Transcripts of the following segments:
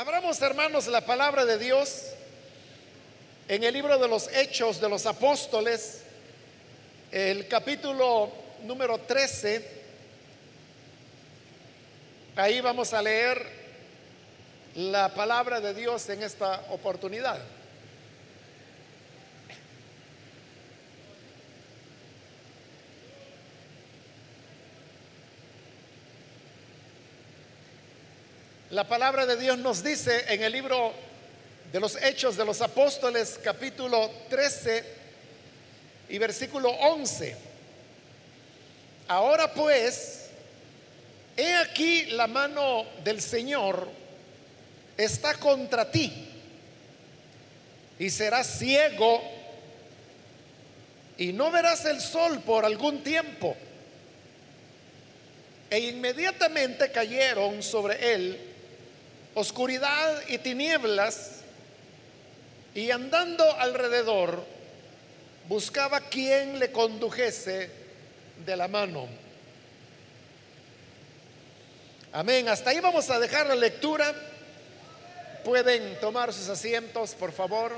Abramos, hermanos, la palabra de Dios en el libro de los Hechos de los Apóstoles, el capítulo número 13. Ahí vamos a leer la palabra de Dios en esta oportunidad. La palabra de Dios nos dice en el libro de los Hechos de los Apóstoles, capítulo 13 y versículo 11. Ahora pues, he aquí la mano del Señor está contra ti y serás ciego y no verás el sol por algún tiempo. E inmediatamente cayeron sobre él oscuridad y tinieblas, y andando alrededor, buscaba quien le condujese de la mano. Amén. Hasta ahí vamos a dejar la lectura. Pueden tomar sus asientos, por favor.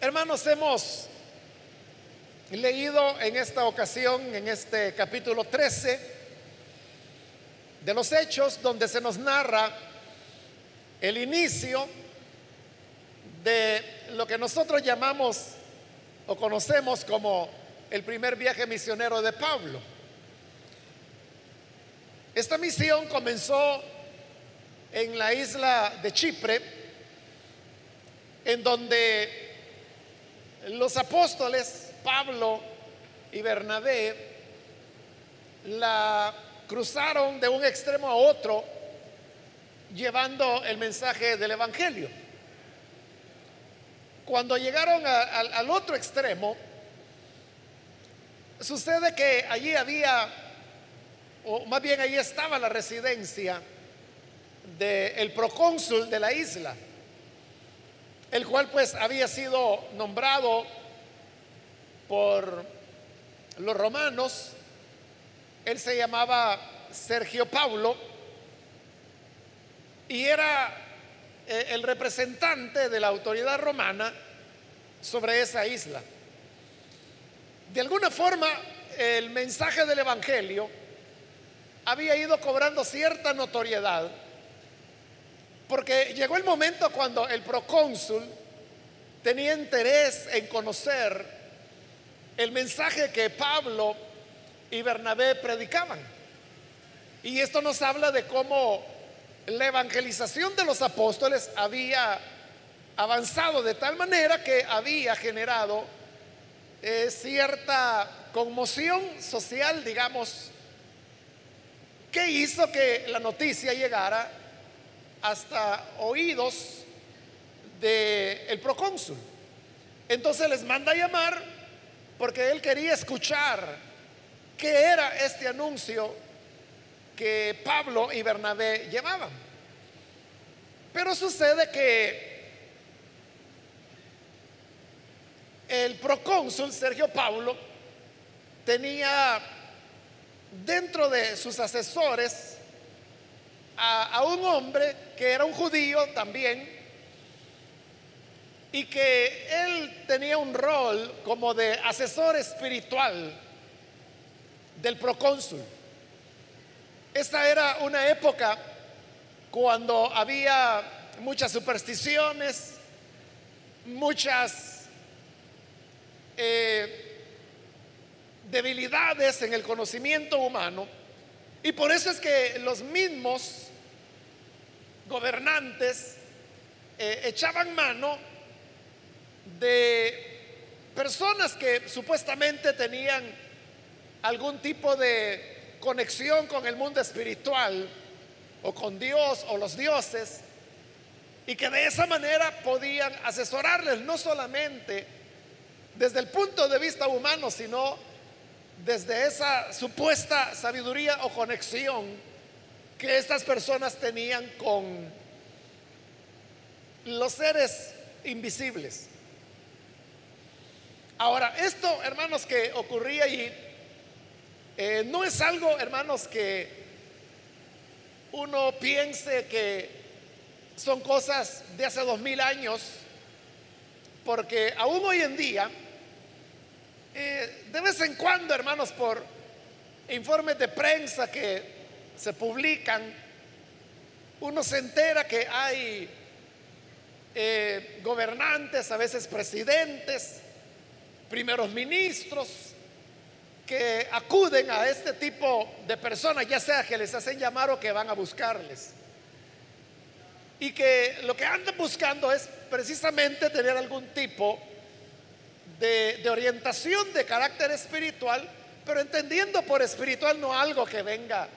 Hermanos, hemos leído en esta ocasión, en este capítulo 13 de los Hechos, donde se nos narra el inicio de lo que nosotros llamamos o conocemos como el primer viaje misionero de Pablo. Esta misión comenzó en la isla de Chipre, en donde los apóstoles Pablo y Bernabé la cruzaron de un extremo a otro llevando el mensaje del Evangelio. Cuando llegaron al otro extremo, sucede que allí había, o más bien allí estaba la residencia del procónsul de la isla, el cual pues había sido nombrado por los romanos. Él se llamaba Sergio Paulo y era eh, el representante de la autoridad romana sobre esa isla. De alguna forma, el mensaje del Evangelio había ido cobrando cierta notoriedad, porque llegó el momento cuando el procónsul tenía interés en conocer el mensaje que Pablo y Bernabé predicaban. Y esto nos habla de cómo la evangelización de los apóstoles había avanzado de tal manera que había generado eh, cierta conmoción social, digamos, que hizo que la noticia llegara hasta oídos del procónsul. Entonces les manda a llamar porque él quería escuchar qué era este anuncio que Pablo y Bernabé llevaban. Pero sucede que el procónsul Sergio Pablo tenía dentro de sus asesores a, a, un hombre que era un judío también y que él tenía un rol como de asesor espiritual del procónsul. Esta era una época cuando había muchas supersticiones, muchas eh, debilidades en el conocimiento humano, y por eso es que los mismos gobernantes eh, echaban mano de personas que supuestamente tenían algún tipo de conexión con el mundo espiritual o con Dios o los dioses y que de esa manera podían asesorarles no solamente desde el punto de vista humano, sino desde esa supuesta sabiduría o conexión que estas personas tenían con los seres invisibles. Ahora, esto, hermanos, que ocurría allí, eh, no es algo, hermanos, que uno piense que son cosas de hace dos mil años, porque aún hoy en día, eh, de vez en cuando, hermanos, por informes de prensa que se publican, uno se entera que hay eh, gobernantes, a veces presidentes, primeros ministros, que acuden a este tipo de personas, ya sea que les hacen llamar o que van a buscarles. Y que lo que andan buscando es precisamente tener algún tipo de, orientación de carácter espiritual, pero entendiendo por espiritual no algo que venga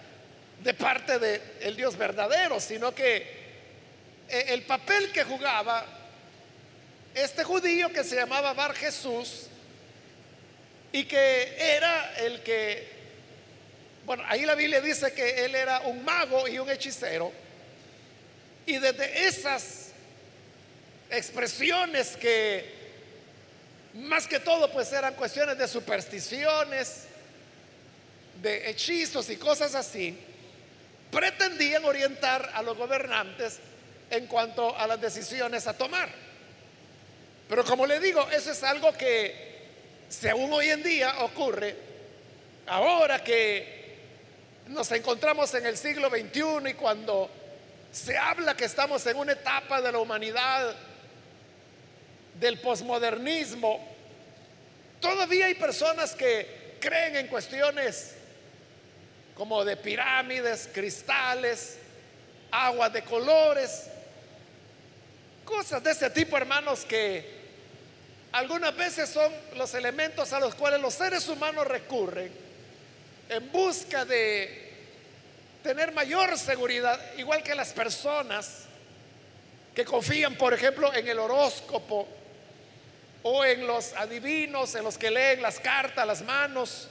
de parte del el Dios verdadero, sino que eh, el papel que jugaba este judío que se llamaba Bar Jesús y que era el que, bueno, ahí la Biblia dice que él era un mago y un hechicero. Y desde esas expresiones que más que todo pues eran cuestiones de supersticiones, de hechizos y cosas así, pretendían orientar a los gobernantes en cuanto a las decisiones a tomar. Pero como le digo, eso es algo que según hoy en día ocurre, ahora que nos encontramos en el siglo XXI y cuando se habla que estamos en una etapa de la humanidad del posmodernismo, todavía hay personas que creen en cuestiones como de pirámides, cristales, aguas de colores, Cosas de ese tipo, hermanos, que algunas veces son los elementos a los cuales los seres humanos recurren en busca de tener mayor seguridad, igual que las personas que confían, por ejemplo, en el horóscopo o en los adivinos, en los que leen las cartas, las manos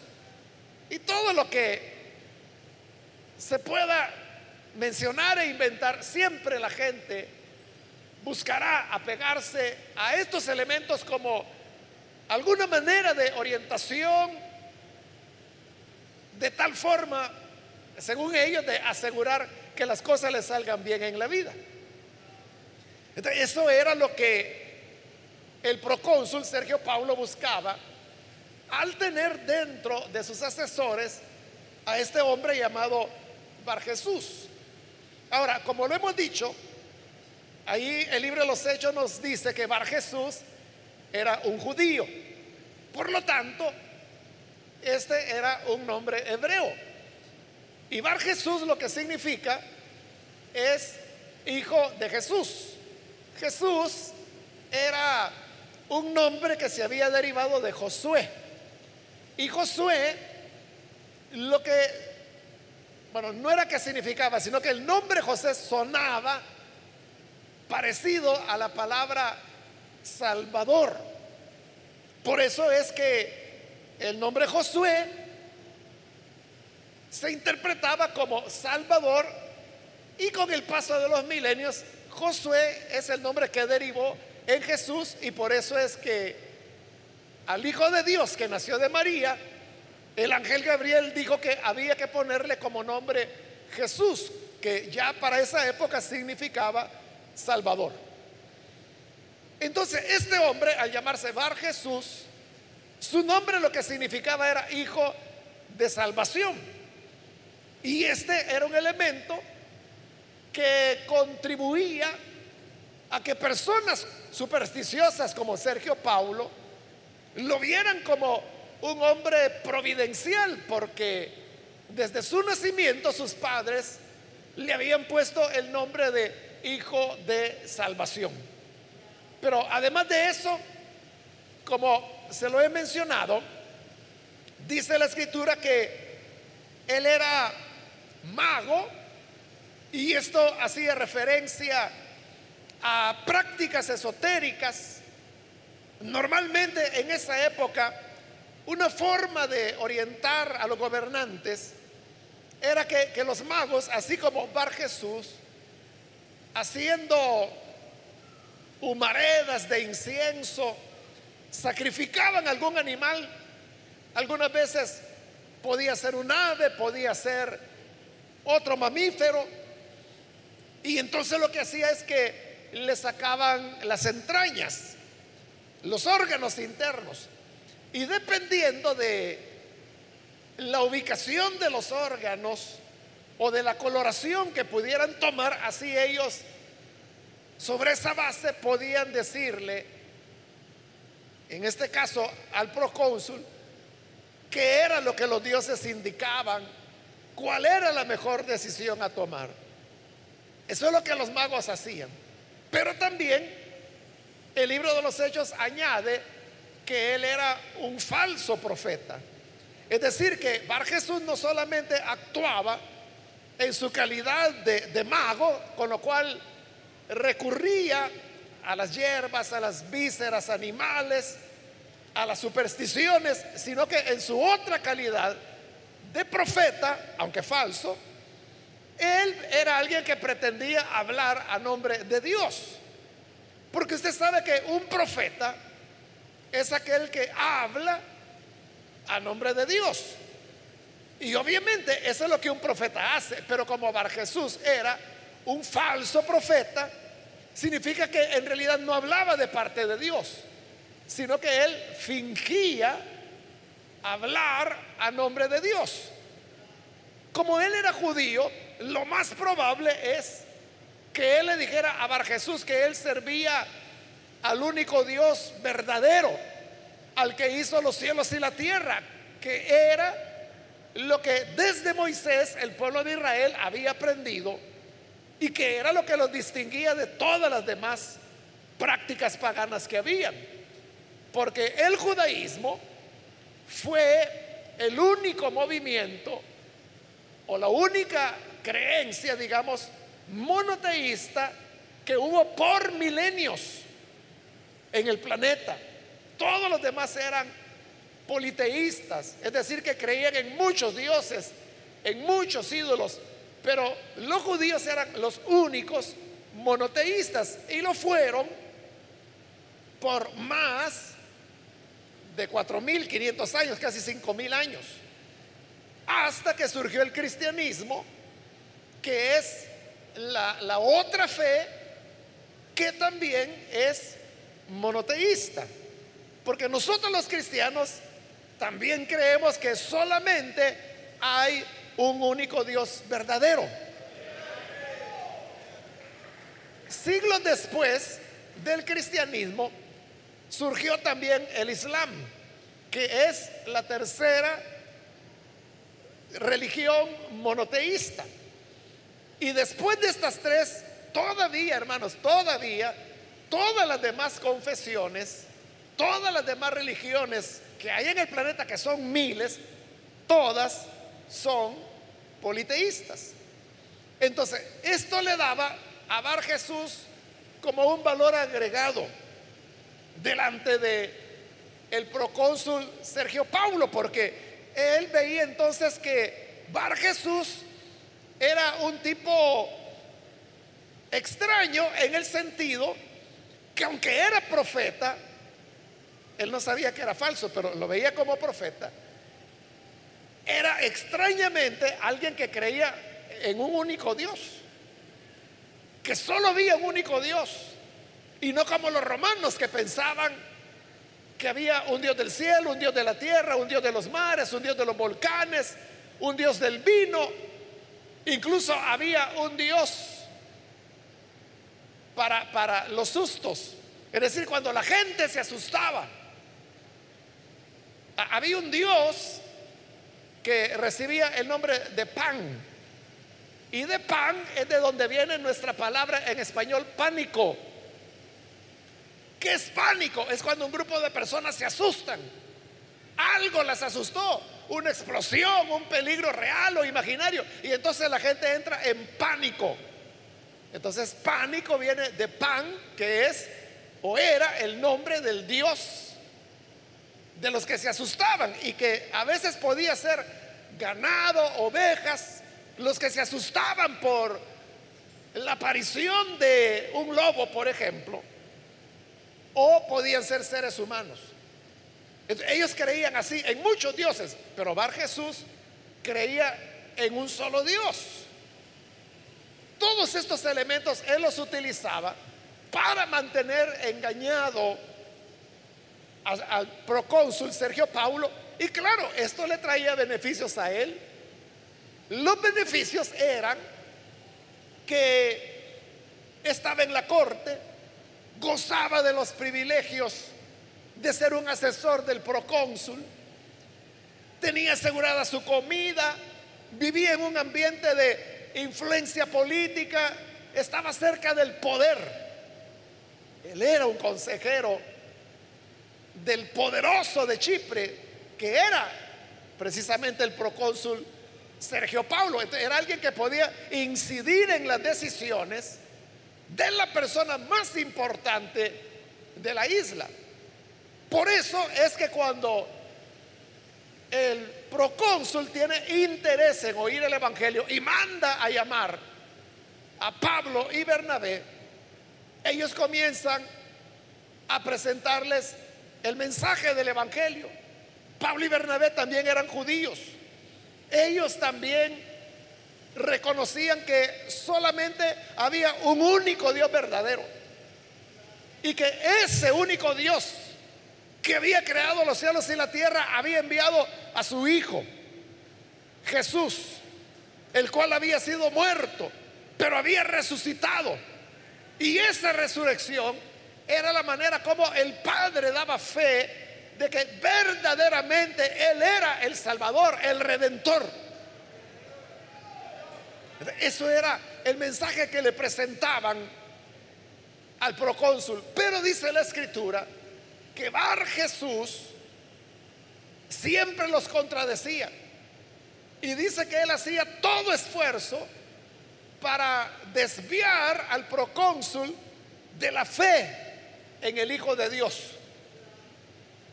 y todo lo que se pueda mencionar e inventar, siempre la gente buscará apegarse a estos elementos como alguna manera de orientación, de tal forma, según ellos, de asegurar que las cosas les salgan bien en la vida. Entonces, eso era lo que el procónsul Sergio Paulo buscaba al tener dentro de sus asesores a este hombre llamado Bar Jesús. Ahora, como lo hemos dicho, Ahí el libro de los Hechos nos dice que Bar Jesús era un judío. Por lo tanto, este era un nombre hebreo. Y Bar Jesús lo que significa es hijo de Jesús. Jesús era un nombre que se había derivado de Josué. Y Josué lo que, bueno, no era que significaba, sino que el nombre José sonaba parecido a la palabra Salvador. Por eso es que el nombre Josué se interpretaba como Salvador y con el paso de los milenios Josué es el nombre que derivó en Jesús y por eso es que al Hijo de Dios que nació de María, el ángel Gabriel dijo que había que ponerle como nombre Jesús, que ya para esa época significaba Salvador. Entonces, este hombre, al llamarse Bar Jesús, su nombre lo que significaba era hijo de salvación. Y este era un elemento que contribuía a que personas supersticiosas como Sergio Paulo lo vieran como un hombre providencial, porque desde su nacimiento sus padres le habían puesto el nombre de hijo de salvación. Pero además de eso, como se lo he mencionado, dice la escritura que él era mago y esto hacía referencia a prácticas esotéricas. Normalmente en esa época una forma de orientar a los gobernantes era que, los magos, así como Bar Jesús, haciendo humaredas de incienso sacrificaban algún animal, algunas veces podía ser un ave, podía ser otro mamífero, y entonces lo que hacía es que le sacaban las entrañas, los órganos internos, y dependiendo de la ubicación de los órganos o de la coloración que pudieran tomar, así ellos sobre esa base podían decirle, en este caso al procónsul, qué era lo que los dioses indicaban, cuál era la mejor decisión a tomar. Eso es lo que los magos hacían. Pero también el libro de los hechos añade que él era un falso profeta. Es decir, que Bar Jesús no solamente actuaba en su calidad de, mago, con lo cual recurría a las hierbas, a las vísceras animales, a las supersticiones, sino que en su otra calidad de profeta, aunque falso, él era alguien que pretendía hablar a nombre de Dios. Porque usted sabe que un profeta es aquel que habla a nombre de Dios. Y obviamente eso es lo que un profeta hace, pero como Bar Jesús era un falso profeta, significa que en realidad no hablaba de parte de Dios, sino que él fingía hablar a nombre de Dios. Como él era judío, lo más probable es que él le dijera a Bar Jesús que él servía al único Dios verdadero, al que hizo los cielos y la tierra, que era lo que desde Moisés el pueblo de Israel había aprendido y que era lo que los distinguía de todas las demás prácticas paganas que habían. Porque el judaísmo fue el único movimiento o la única creencia, digamos, monoteísta que hubo por milenios en el planeta. Todos los demás eran politeístas, es decir, que creían en muchos dioses, en muchos ídolos, pero los judíos eran los únicos monoteístas y lo fueron por más de 4.500 años, casi 5.000 años, hasta que surgió el cristianismo, que es la, la otra fe que también es monoteísta. Porque nosotros los cristianos también creemos que solamente hay un único Dios verdadero. Siglos después del cristianismo surgió también el Islam, que es la tercera religión monoteísta. Y después de estas tres, todavía, hermanos, todavía, todas las demás confesiones, todas las demás religiones que hay en el planeta, que son miles, todas son politeístas. Entonces, esto le daba a Bar Jesús como un valor agregado delante de el procónsul Sergio Paulo, porque él veía entonces que Bar Jesús era un tipo extraño en el sentido que aunque era profeta, él no sabía que era falso, pero lo veía como profeta, era extrañamente alguien que creía en un único Dios, que solo había un único Dios, y no como los romanos que pensaban que había un Dios del cielo, un Dios de la tierra, un Dios de los mares, un Dios de los volcanes, un Dios del vino, incluso había un Dios para, para los sustos, es decir, cuando la gente se asustaba. Había un Dios que recibía el nombre de pan. Y de pan es de donde viene nuestra palabra en español pánico. ¿Qué es pánico? Es cuando un grupo de personas se asustan. Algo las asustó, una explosión, un peligro real o imaginario. Y entonces la gente entra en pánico. Entonces pánico viene de pan, que es o era el nombre del Dios de los que se asustaban y que a veces podía ser ganado, ovejas, los que se asustaban por la aparición de un lobo, por ejemplo, o podían ser seres humanos. Ellos creían así en muchos dioses, pero Bar Jesús creía en un solo Dios. Todos estos elementos él los utilizaba para mantener engañado al, procónsul Sergio Paulo. Y claro, esto le traía beneficios a él. Los beneficios eran que estaba en la corte, gozaba de los privilegios de ser un asesor del procónsul, tenía asegurada su comida, vivía en un ambiente de influencia política, estaba cerca del poder. Él era un consejero del poderoso de Chipre, que era precisamente el procónsul Sergio Paulo. Era alguien que podía incidir en las decisiones de la persona más importante de la isla. Por eso es que cuando el procónsul tiene interés en oír el Evangelio y manda a llamar a Pablo y Bernabé, ellos comienzan a presentarles el mensaje del Evangelio. Pablo y Bernabé también eran judíos. Ellos también reconocían que solamente había un único Dios verdadero. Y que ese único Dios que había creado los cielos y la tierra había enviado a su Hijo, Jesús, el cual había sido muerto, pero había resucitado. Y esa resurrección era la manera como el Padre daba fe de que verdaderamente Él era el Salvador, el Redentor. Eso era el mensaje que le presentaban al procónsul. Pero dice la escritura que Bar Jesús siempre los contradecía. Y dice que él hacía todo esfuerzo para desviar al procónsul de la fe en el Hijo de Dios.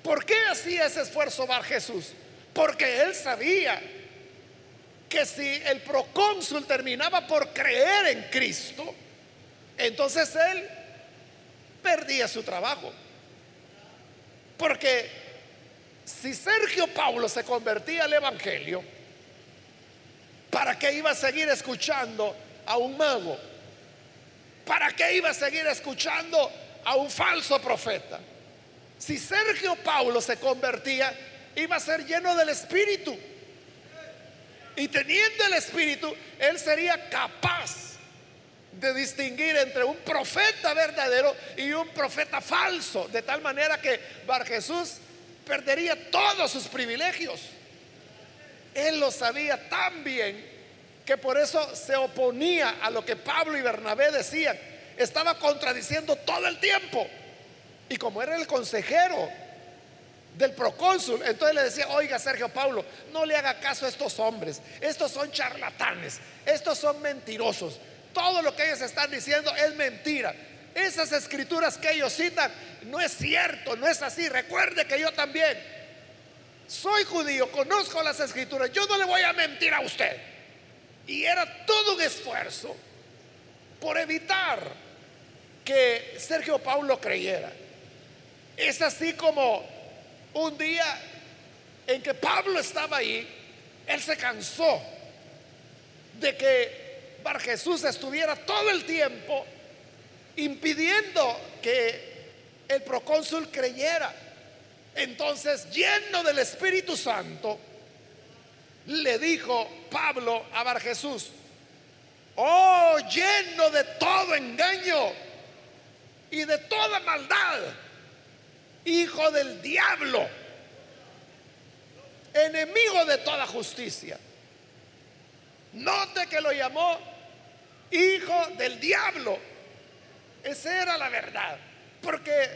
¿Por qué hacía ese esfuerzo Bar Jesús? Porque él sabía que si el procónsul terminaba por creer en Cristo, entonces él perdía su trabajo. Porque si Sergio Paulo se convertía al Evangelio, ¿para qué iba a seguir escuchando a un mago? ¿Para qué iba a seguir escuchando a un falso profeta? Si Sergio Paulo se convertía, iba a ser lleno del Espíritu. Y teniendo el Espíritu, él sería capaz de distinguir entre un profeta verdadero y un profeta falso, de tal manera que Bar Jesús perdería todos sus privilegios. Él lo sabía tan bien que por eso se oponía a lo que Pablo y Bernabé decían. Estaba contradiciendo todo el tiempo. Y como era el consejero del procónsul, entonces le decía, oiga Sergio Paulo, no le haga caso a estos hombres. Estos son charlatanes, estos son mentirosos. Todo lo que ellos están diciendo es mentira. Esas escrituras que ellos citan no es cierto, no es así. Recuerde que yo también soy judío, conozco las escrituras. Yo no le voy a mentir a usted. Y era todo un esfuerzo por evitar que Sergio Paulo creyera. Es así como un día en que Pablo estaba ahí, él se cansó de que Bar Jesús estuviera todo el tiempo impidiendo que el procónsul creyera. Entonces, lleno del Espíritu Santo, le dijo Pablo a Bar Jesús, oh, lleno de todo engaño y de toda maldad, hijo del diablo, enemigo de toda justicia. Note que lo llamó hijo del diablo. Esa era la verdad. Porque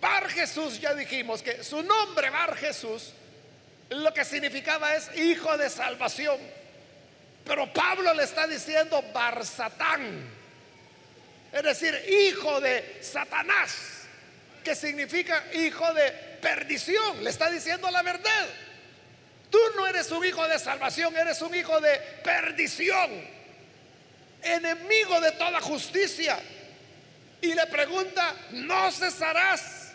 Bar Jesús, ya dijimos que su nombre Bar Jesús, lo que significaba es hijo de salvación. Pero Pablo le está diciendo Bar Satán, es decir, hijo de Satanás, que significa hijo de perdición. Le está diciendo la verdad. Tú no eres un hijo de salvación, eres un hijo de perdición enemigo de toda justicia. Y le pregunta, ¿no cesarás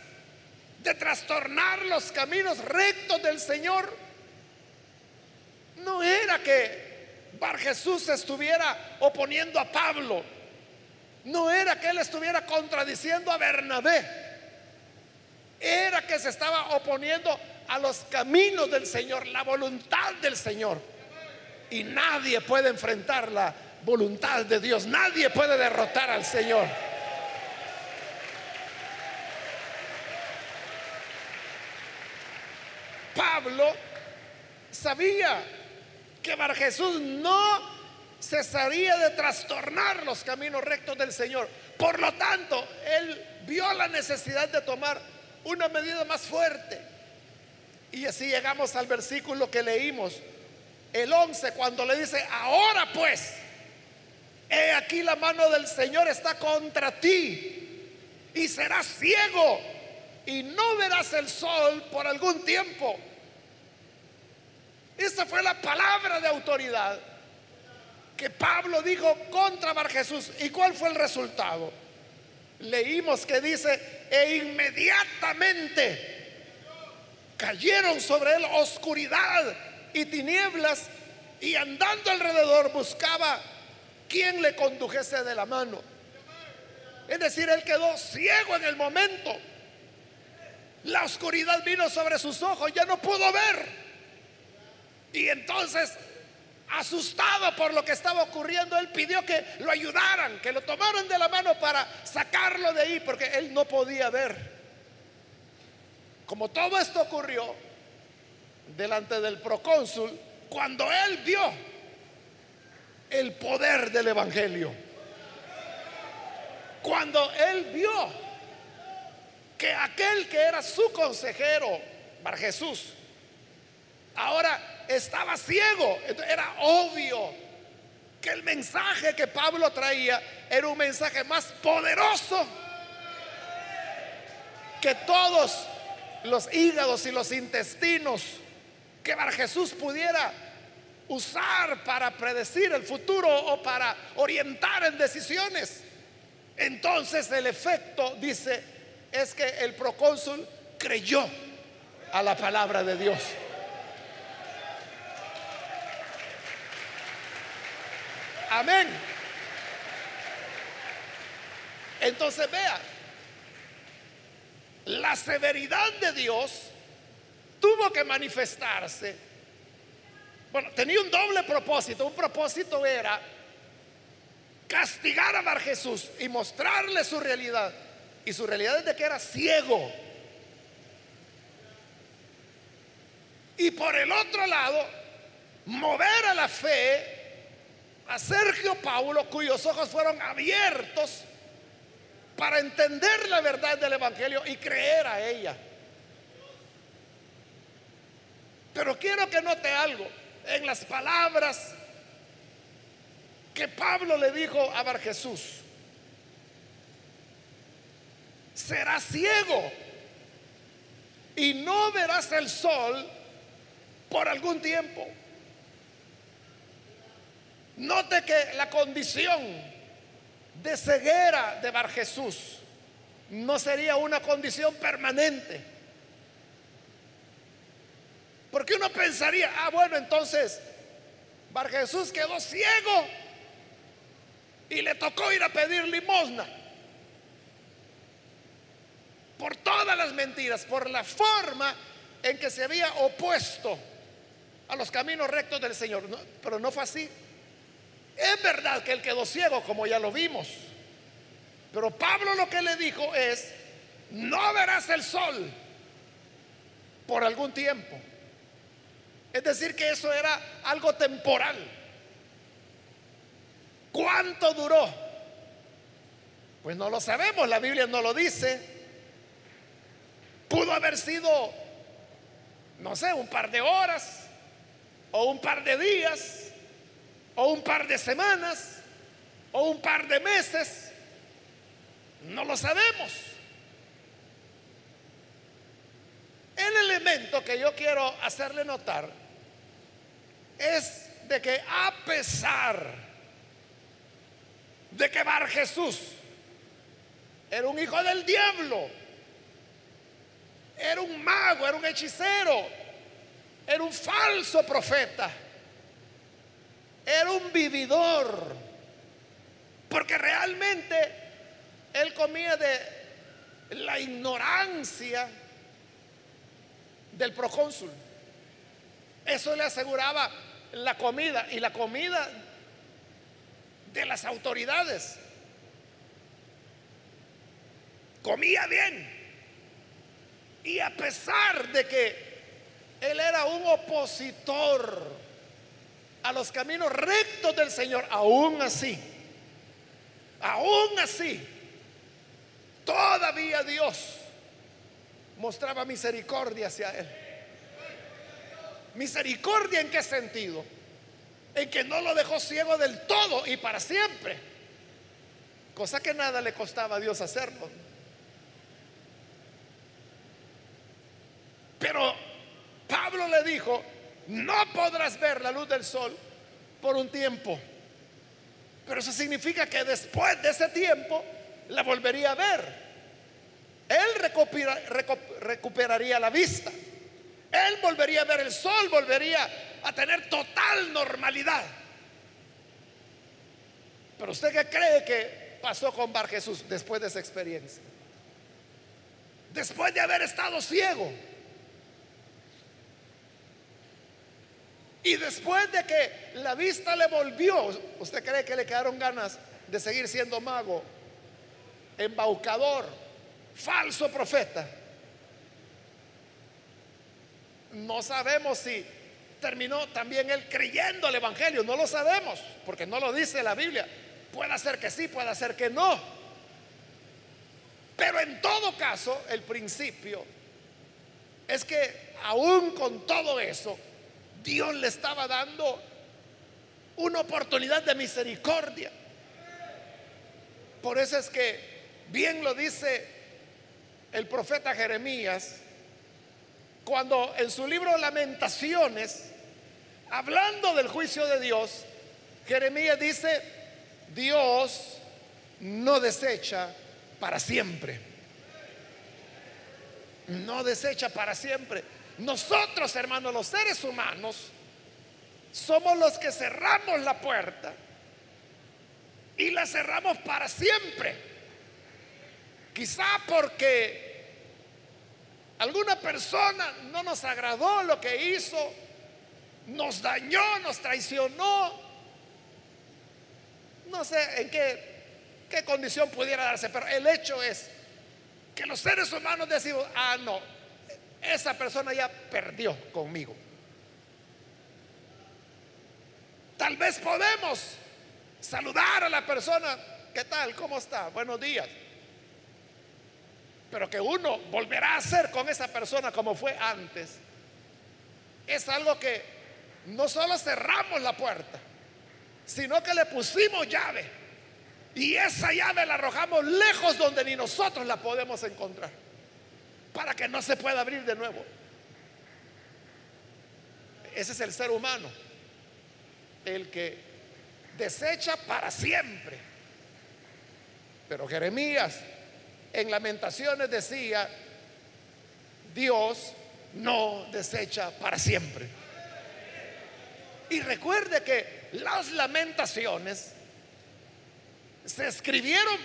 de trastornar los caminos rectos del Señor, no era que Bar Jesús estuviera oponiendo a Pablo, no era que él estuviera contradiciendo a Bernabé, era que se estaba oponiendo a los caminos del Señor, la voluntad del Señor. Y nadie puede enfrentar la voluntad de Dios, nadie puede derrotar al Señor. Pablo sabía que Bar Jesús no cesaría de trastornar los caminos rectos del Señor. Por lo tanto, él vio la necesidad de tomar una medida más fuerte. Y así llegamos al versículo que leímos, el 11, cuando le dice, ahora pues, he aquí la mano del Señor está contra ti y serás ciego y no verás el sol por algún tiempo. Esa fue la palabra de autoridad que Pablo dijo contra Bar Jesús. ¿Y cuál fue el resultado? Leímos que dice, e inmediatamente cayeron sobre él oscuridad y tinieblas y andando alrededor buscaba quien le condujese de la mano. Es decir, él quedó ciego en el momento. La oscuridad vino sobre sus ojos, ya no pudo ver. Y entonces, asustado por lo que estaba ocurriendo, él pidió que lo ayudaran, que lo tomaran de la mano para sacarlo de ahí, porque él no podía ver. Como todo esto ocurrió delante del procónsul, cuando él vio el poder del Evangelio, cuando él vio que aquel que era su consejero, Bar Jesús, ahora estaba ciego. Era obvio que el mensaje que Pablo traía era un mensaje más poderoso que todos los hígados y los intestinos que Bar Jesús pudiera usar para predecir el futuro o para orientar en decisiones. Entonces el efecto, dice, es que el procónsul creyó a la palabra de Dios. Amén. Entonces vea, la severidad de Dios tuvo que manifestarse. Bueno, tenía un doble propósito. Un propósito era castigar a Bar Jesús y mostrarle su realidad. Y su realidad es de que era ciego. Y por el otro lado, mover a la fe a Sergio Paulo, cuyos ojos fueron abiertos para entender la verdad del Evangelio y creer a ella. Pero quiero que note algo en las palabras que Pablo le dijo a Bar Jesús. Serás ciego y no verás el sol por algún tiempo. Note que la condición de ceguera de Bar Jesús no sería una condición permanente. Porque uno pensaría, ah, bueno, entonces Bar Jesús quedó ciego y le tocó ir a pedir limosna. Por todas las mentiras, por la forma en que se había opuesto a los caminos rectos del Señor. pero no fue así. Es verdad que él quedó ciego, como ya lo vimos. Pero Pablo lo que le dijo es, no verás el sol por algún tiempo. Es decir, que eso era algo temporal. ¿Cuánto duró? Pues no lo sabemos, la Biblia no lo dice. Pudo haber sido, no sé, un par de horas o un par de días o un par de semanas o un par de meses. No lo sabemos. El elemento que yo quiero hacerle notar es de que a pesar de que Bar Jesús era un hijo del diablo, era un mago, era un hechicero, era un falso profeta, era un vividor, porque realmente él comía de la ignorancia del procónsul. Eso le aseguraba la comida y la comida de las autoridades. Comía bien. Y a pesar de que él era un opositor a los caminos rectos del Señor, aún así, aún así, todavía Dios mostraba misericordia hacia él. Misericordia en qué sentido? En que no lo dejó ciego del todo y para siempre. Cosa que nada le costaba a Dios hacerlo. Pero Pablo le dijo, no podrás ver la luz del sol por un tiempo. Pero eso significa que después de ese tiempo la volvería a ver. Él recuperaría la vista. Él volvería a ver el sol, volvería a tener total normalidad. Pero usted qué cree que pasó con Bar Jesús después de esa experiencia? Después de haber estado ciego. Y después de que la vista le volvió, ¿usted cree que le quedaron ganas de seguir siendo mago, embaucador, falso profeta? No sabemos si terminó también él creyendo el Evangelio, no lo sabemos, porque no lo dice la Biblia. Puede ser que sí, puede ser que no. Pero en todo caso, el principio es que aún con todo eso, Dios le estaba dando una oportunidad de misericordia. Por eso es que bien lo dice el profeta Jeremías, cuando en su libro Lamentaciones, hablando del juicio de Dios, Jeremías dice, Dios no desecha para siempre. No desecha para siempre. Nosotros, hermanos, los seres humanos, somos los que cerramos la puerta y la cerramos para siempre. Quizá porque alguna persona no nos agradó lo que hizo, nos dañó, nos traicionó. No sé en qué, qué condición pudiera darse, pero el hecho es que los seres humanos decimos, ah, no, esa persona ya perdió conmigo. Tal vez podemos saludar a la persona, ¿qué tal? ¿Cómo está? Buenos días pero que uno volverá a hacer con esa persona como fue antes, es algo que no solo cerramos la puerta, sino que le pusimos llave. Y esa llave la arrojamos lejos donde ni nosotros la podemos encontrar, para que no se pueda abrir de nuevo. Ese es el ser humano, el que desecha para siempre. Pero Jeremías en lamentaciones decía, Dios no desecha para siempre. Y recuerde que las lamentaciones se escribieron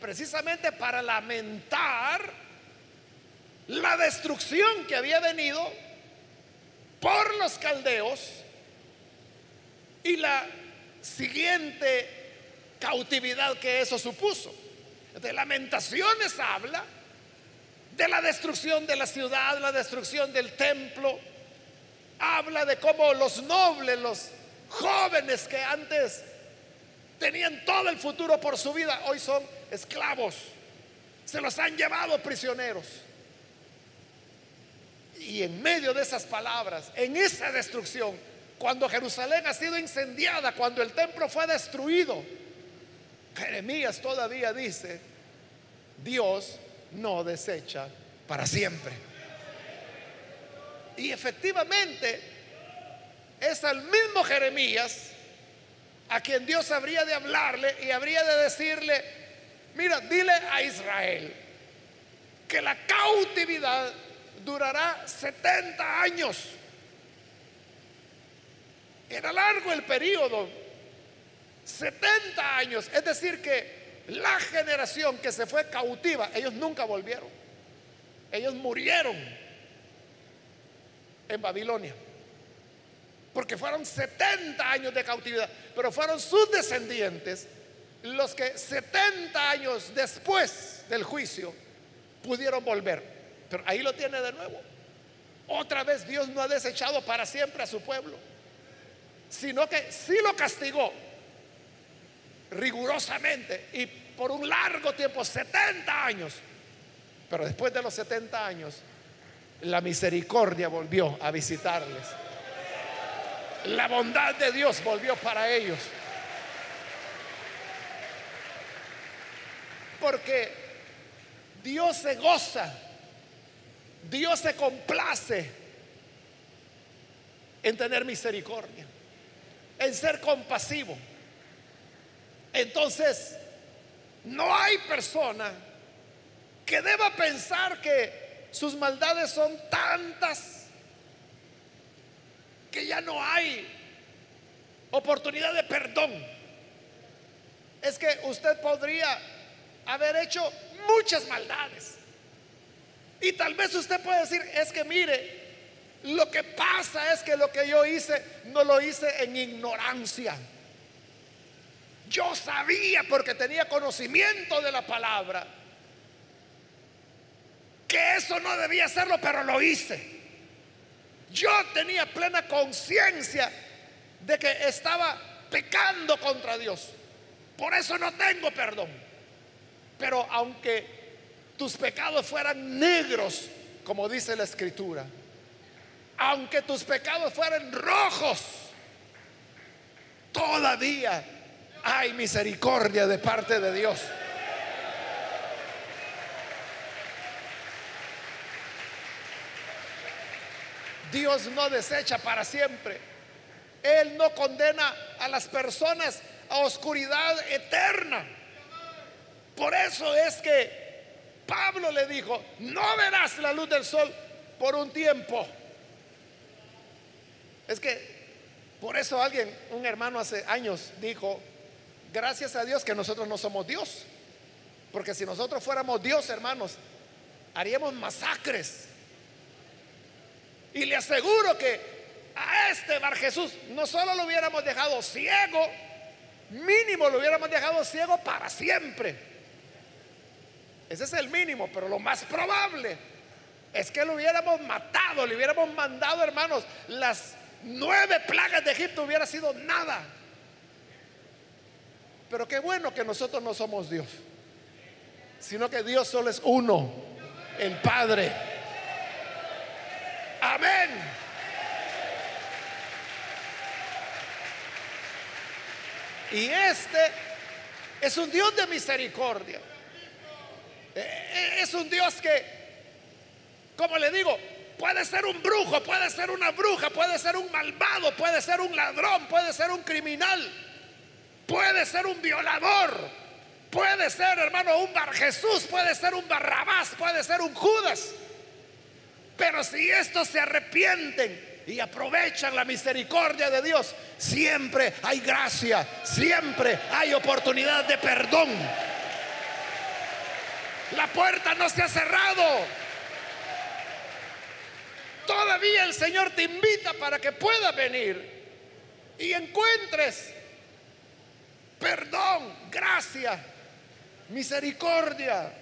precisamente para lamentar la destrucción que había venido por los caldeos y la siguiente cautividad que eso supuso de lamentaciones habla de la destrucción de la ciudad, la destrucción del templo. Habla de cómo los nobles, los jóvenes que antes tenían todo el futuro por su vida, hoy son esclavos. Se los han llevado prisioneros. Y en medio de esas palabras, en esa destrucción, cuando Jerusalén ha sido incendiada, cuando el templo fue destruido, Jeremías todavía dice, Dios no desecha para siempre. Y efectivamente es al mismo Jeremías a quien Dios habría de hablarle y habría de decirle, mira, dile a Israel que la cautividad durará 70 años. Era largo el periodo, 70 años. Es decir, que la generación que se fue cautiva, ellos nunca volvieron. Ellos murieron en Babilonia. Porque fueron 70 años de cautividad, pero fueron sus descendientes los que 70 años después del juicio pudieron volver. Pero ahí lo tiene de nuevo. Otra vez Dios no ha desechado para siempre a su pueblo, sino que sí lo castigó rigurosamente y por un largo tiempo, 70 años. Pero después de los 70 años, la misericordia volvió a visitarles. La bondad de Dios volvió para ellos. Porque Dios se goza, Dios se complace en tener misericordia, en ser compasivo. Entonces, no hay persona que deba pensar que sus maldades son tantas que ya no hay oportunidad de perdón. Es que usted podría haber hecho muchas maldades. Y tal vez usted puede decir, es que mire, lo que pasa es que lo que yo hice no lo hice en ignorancia. Yo sabía porque tenía conocimiento de la palabra que eso no debía hacerlo, pero lo hice. Yo tenía plena conciencia de que estaba pecando contra Dios. Por eso no tengo perdón. Pero aunque tus pecados fueran negros, como dice la escritura, aunque tus pecados fueran rojos, todavía hay misericordia de parte de Dios. Dios no desecha para siempre. Él no condena a las personas a oscuridad eterna. Por eso es que Pablo le dijo, no verás la luz del sol por un tiempo. Es que por eso alguien, un hermano hace años dijo, gracias a Dios que nosotros no somos Dios. Porque si nosotros fuéramos Dios, hermanos, haríamos masacres. Y le aseguro que a este Bar Jesús no solo lo hubiéramos dejado ciego, mínimo lo hubiéramos dejado ciego para siempre. Ese es el mínimo, pero lo más probable es que lo hubiéramos matado, le hubiéramos mandado, hermanos, las nueve plagas de Egipto hubiera sido nada. Pero qué bueno que nosotros no somos Dios, sino que Dios solo es uno, el Padre. Amén. Y este es un Dios de misericordia. Eh, es un Dios que, como le digo, puede ser un brujo, puede ser una bruja, puede ser un malvado, puede ser un ladrón, puede ser un criminal, puede ser un violador, puede ser, hermano, un Bar Jesús, puede ser un Barrabás, puede ser un Judas. Pero si estos se arrepienten y aprovechan la misericordia de Dios, siempre hay gracia, siempre hay oportunidad de perdón. La puerta no se ha cerrado. Todavía el Señor te invita para que puedas venir y encuentres perdón, gracia, misericordia.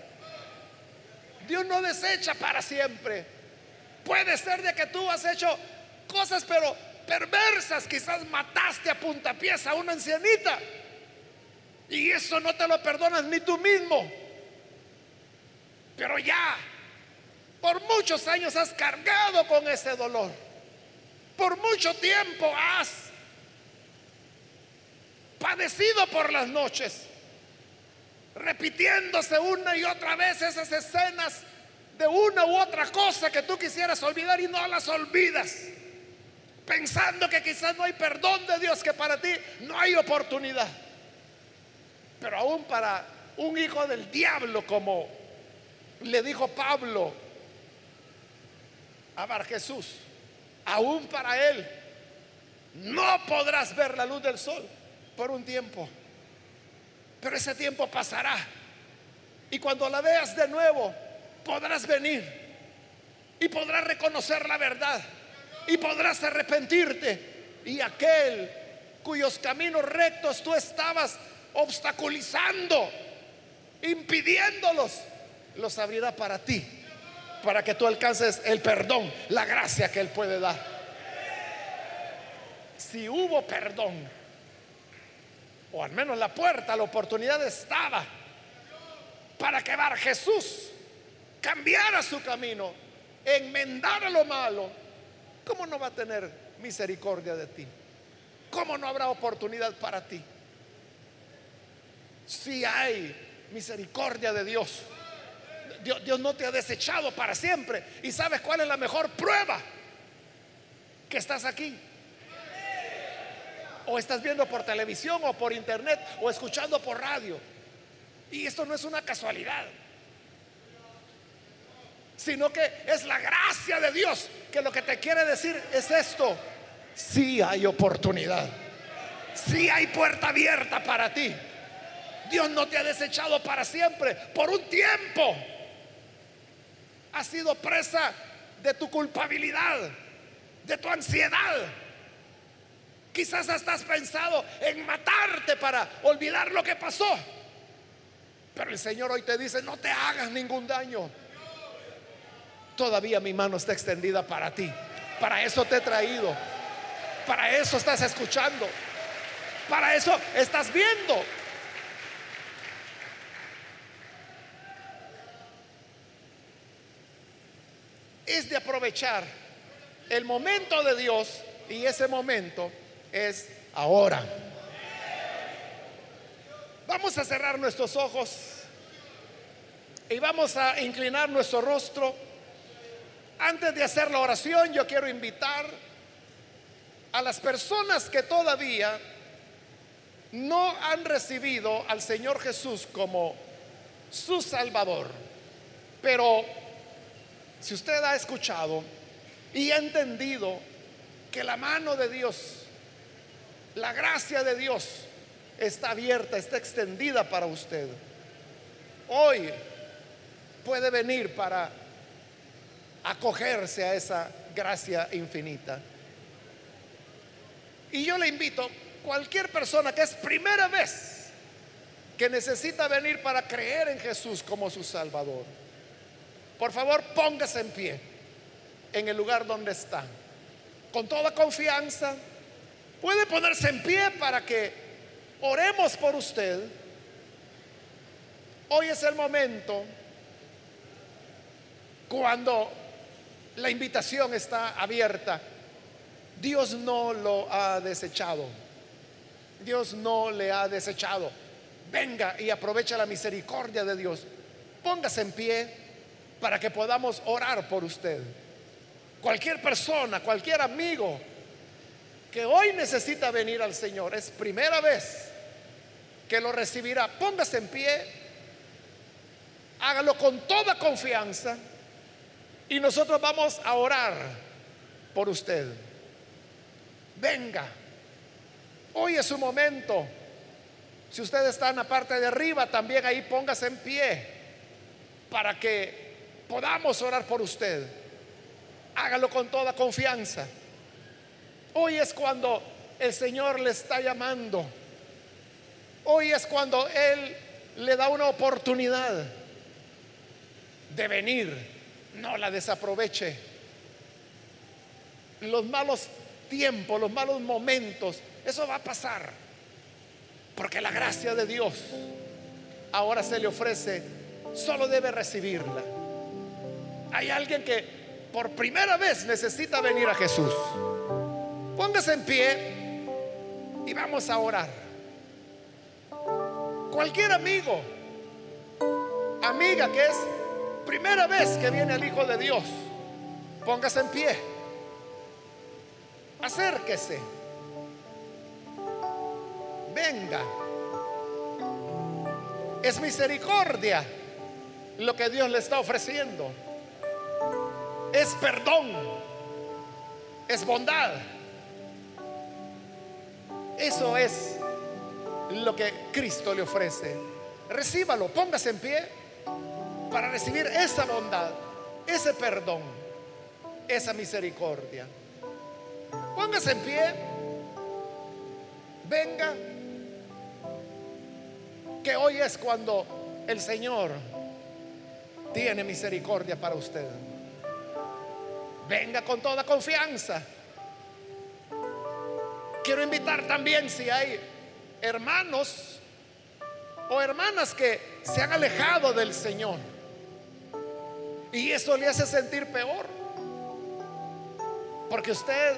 Dios no desecha para siempre. Puede ser de que tú has hecho cosas pero perversas, quizás mataste a puntapiés a una ancianita y eso no te lo perdonas ni tú mismo. Pero ya, por muchos años has cargado con ese dolor. Por mucho tiempo has padecido por las noches, repitiéndose una y otra vez esas escenas de una u otra cosa que tú quisieras olvidar y no las olvidas. Pensando que quizás no hay perdón de Dios, que para ti no hay oportunidad. Pero aún para un hijo del diablo como le dijo Pablo a Jesús, aún para él, no podrás ver la luz del sol por un tiempo, pero ese tiempo pasará. Y cuando la veas de nuevo, podrás venir y podrás reconocer la verdad y podrás arrepentirte. Y aquel cuyos caminos rectos tú estabas obstaculizando, impidiéndolos, los abrirá para ti, para que tú alcances el perdón, la gracia que Él puede dar. Si hubo perdón, o al menos la puerta, la oportunidad estaba para que Bar Jesús cambiara su camino, enmendara lo malo, ¿cómo no va a tener misericordia de ti? ¿Cómo no habrá oportunidad para ti? Si hay misericordia de Dios. Dios, Dios no te ha desechado para siempre. ¿Y sabes cuál es la mejor prueba? Que estás aquí. O estás viendo por televisión o por internet o escuchando por radio. Y esto no es una casualidad. Sino que es la gracia de Dios que lo que te quiere decir es esto. Si hay oportunidad. Si hay puerta abierta para ti. Dios no te ha desechado para siempre, por un tiempo. Has sido presa de tu culpabilidad, de tu ansiedad. Quizás hasta has pensado en matarte para olvidar lo que pasó. Pero el Señor hoy te dice, no te hagas ningún daño. Todavía mi mano está extendida para ti. Para eso te he traído. Para eso estás escuchando. Para eso estás viendo. Es de aprovechar el momento de Dios y ese momento es ahora. Vamos a cerrar nuestros ojos y vamos a inclinar nuestro rostro. Antes de hacer la oración, yo quiero invitar a las personas que todavía no han recibido al Señor Jesús como su Salvador, pero si usted ha escuchado y ha entendido que la mano de Dios, la gracia de Dios está abierta, está extendida para usted, hoy puede venir para acogerse a esa gracia infinita. Y yo le invito, cualquier persona que es primera vez que necesita venir para creer en Jesús como su Salvador, por favor, póngase en pie en el lugar donde está. Con toda confianza, puede ponerse en pie para que oremos por usted. Hoy es el momento cuando la invitación está abierta. Dios no lo ha desechado. Dios no le ha desechado. Venga y aprovecha la misericordia de Dios. Póngase en pie para que podamos orar por usted. Cualquier persona, cualquier amigo que hoy necesita venir al Señor, es primera vez que lo recibirá. Póngase en pie, hágalo con toda confianza y nosotros vamos a orar por usted. Venga, hoy es su momento. Si usted está en la parte de arriba, también ahí póngase en pie para que podamos orar por usted. Hágalo con toda confianza. Hoy es cuando el Señor le está llamando. Hoy es cuando Él le da una oportunidad de venir. No la desaproveche. Los malos tiempos, los malos momentos, eso va a pasar. Porque la gracia de Dios ahora se le ofrece, solo debe recibirla. Hay alguien que por primera vez necesita venir a Jesús. Póngase en pie y vamos a orar. Cualquier amigo, amiga que es primera vez que viene el Hijo de Dios, póngase en pie. Acérquese. Venga. Es misericordia lo que Dios le está ofreciendo es perdón, es bondad. Eso es lo que Cristo le ofrece. Recíbalo, póngase en pie para recibir esa bondad, ese perdón, esa misericordia. Póngase en pie, venga, que hoy es cuando el Señor tiene misericordia para usted. Venga con toda confianza. Quiero invitar también si hay hermanos o hermanas que se han alejado del Señor y eso le hace sentir peor. Porque usted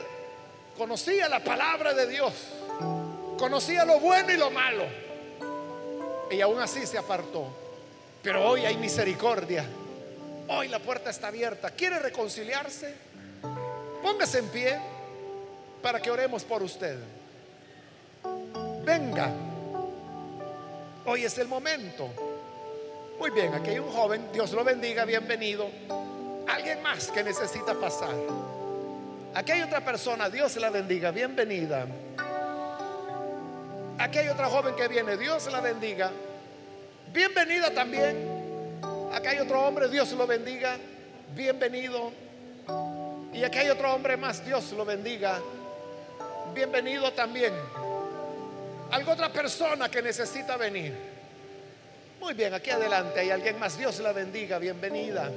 conocía la palabra de Dios, conocía lo bueno y lo malo y aún así se apartó. Pero hoy hay misericordia. Hoy la puerta está abierta. ¿Quiere reconciliarse? Póngase en pie para que oremos por usted. Venga. Hoy es el momento. Muy bien, aquí hay un joven. Dios lo bendiga, bienvenido. Alguien más que necesita pasar. Aquí hay otra persona. Dios la bendiga, bienvenida. Aquí hay otra joven que viene. Dios la bendiga. Bienvenida también. Acá hay otro hombre. Dios lo bendiga. Bienvenido. Y aquí hay otro hombre más. Dios lo bendiga. Bienvenido también. Algo otra persona que necesita venir. Muy bien, aquí adelante hay alguien más. Dios la bendiga. Bienvenida.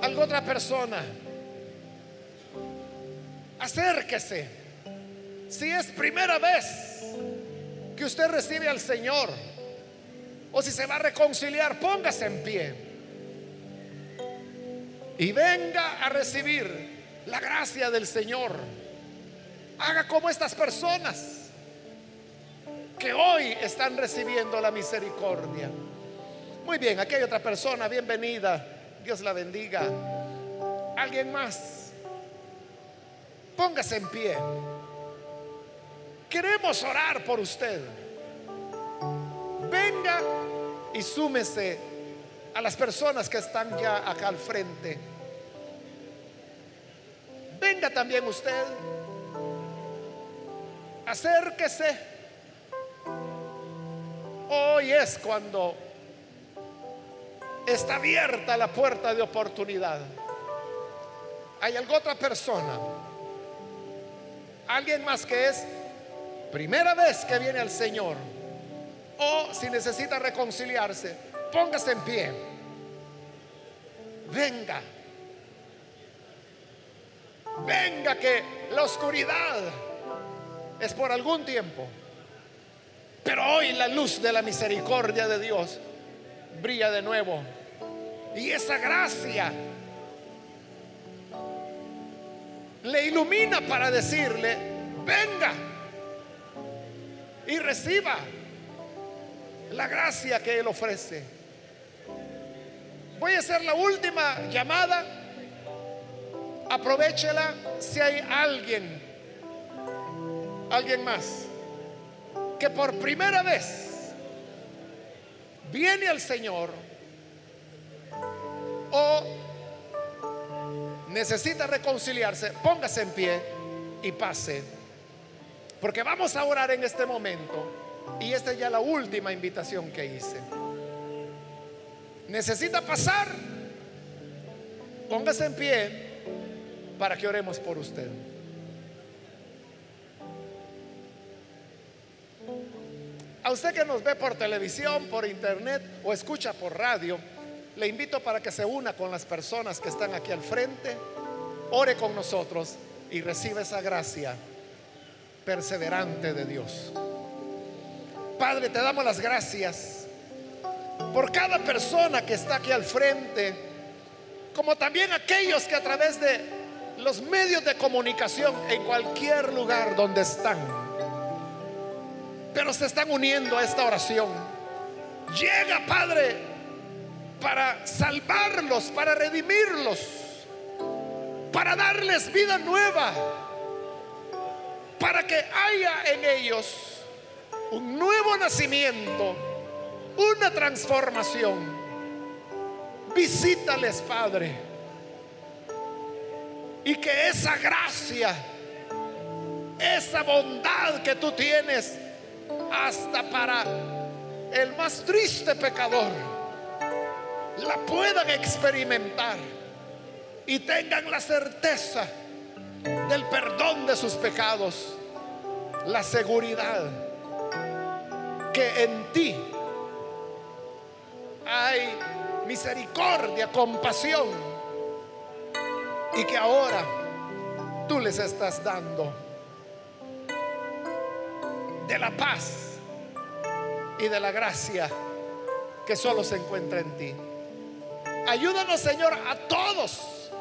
Algo otra persona. Acérquese. Si es primera vez que usted recibe al Señor o si se va a reconciliar, póngase en pie y venga a recibir la gracia del Señor. Haga como estas personas que hoy están recibiendo la misericordia. Muy bien, aquí hay otra persona, bienvenida. Dios la bendiga. ¿Alguien más? Póngase en pie. Queremos orar por usted. Y súmese a las personas que están ya acá al frente. Venga también usted. Acérquese. Hoy es cuando está abierta la puerta de oportunidad. Hay alguna otra persona, alguien más que es primera vez que viene al Señor, o si necesita reconciliarse, póngase en pie. Venga. Venga que la oscuridad es por algún tiempo. Pero hoy la luz de la misericordia de Dios brilla de nuevo. Y esa gracia le ilumina para decirle, venga y reciba la gracia que Él ofrece. Voy a hacer la última llamada. Aprovechela si hay alguien, alguien más, que por primera vez viene al Señor o necesita reconciliarse, póngase en pie y pase. Porque vamos a orar en este momento. Y esta es ya la última invitación que hice. Necesita pasar. Póngase en pie para que oremos por usted. A usted que nos ve por televisión, por internet o escucha por radio, le invito para que se una con las personas que están aquí al frente, ore con nosotros y reciba esa gracia perseverante de Dios. Padre, te damos las gracias por cada persona que está aquí al frente, como también aquellos que a través de los medios de comunicación en cualquier lugar donde están, pero se están uniendo a esta oración. Llega, Padre, para salvarlos, para redimirlos, para darles vida nueva para que haya en ellos un nuevo nacimiento, una transformación. Visítales, Padre. Y que esa gracia, esa bondad que tú tienes hasta para el más triste pecador, la puedan experimentar y tengan la certeza del perdón de sus pecados, la seguridad que en ti hay misericordia, compasión y que ahora tú les estás dando de la paz y de la gracia que solo se encuentra en ti. Ayúdanos, Señor, a todos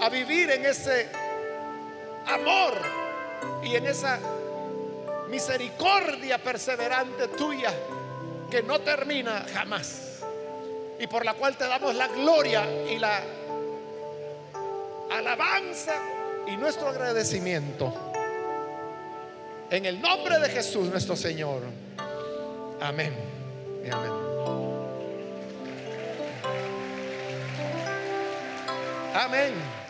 a vivir en ese amor y en esa misericordia perseverante tuya que no termina jamás y por la cual te damos la gloria y la alabanza y nuestro agradecimiento. En el nombre de Jesús nuestro Señor. Amén. Amén. Amén.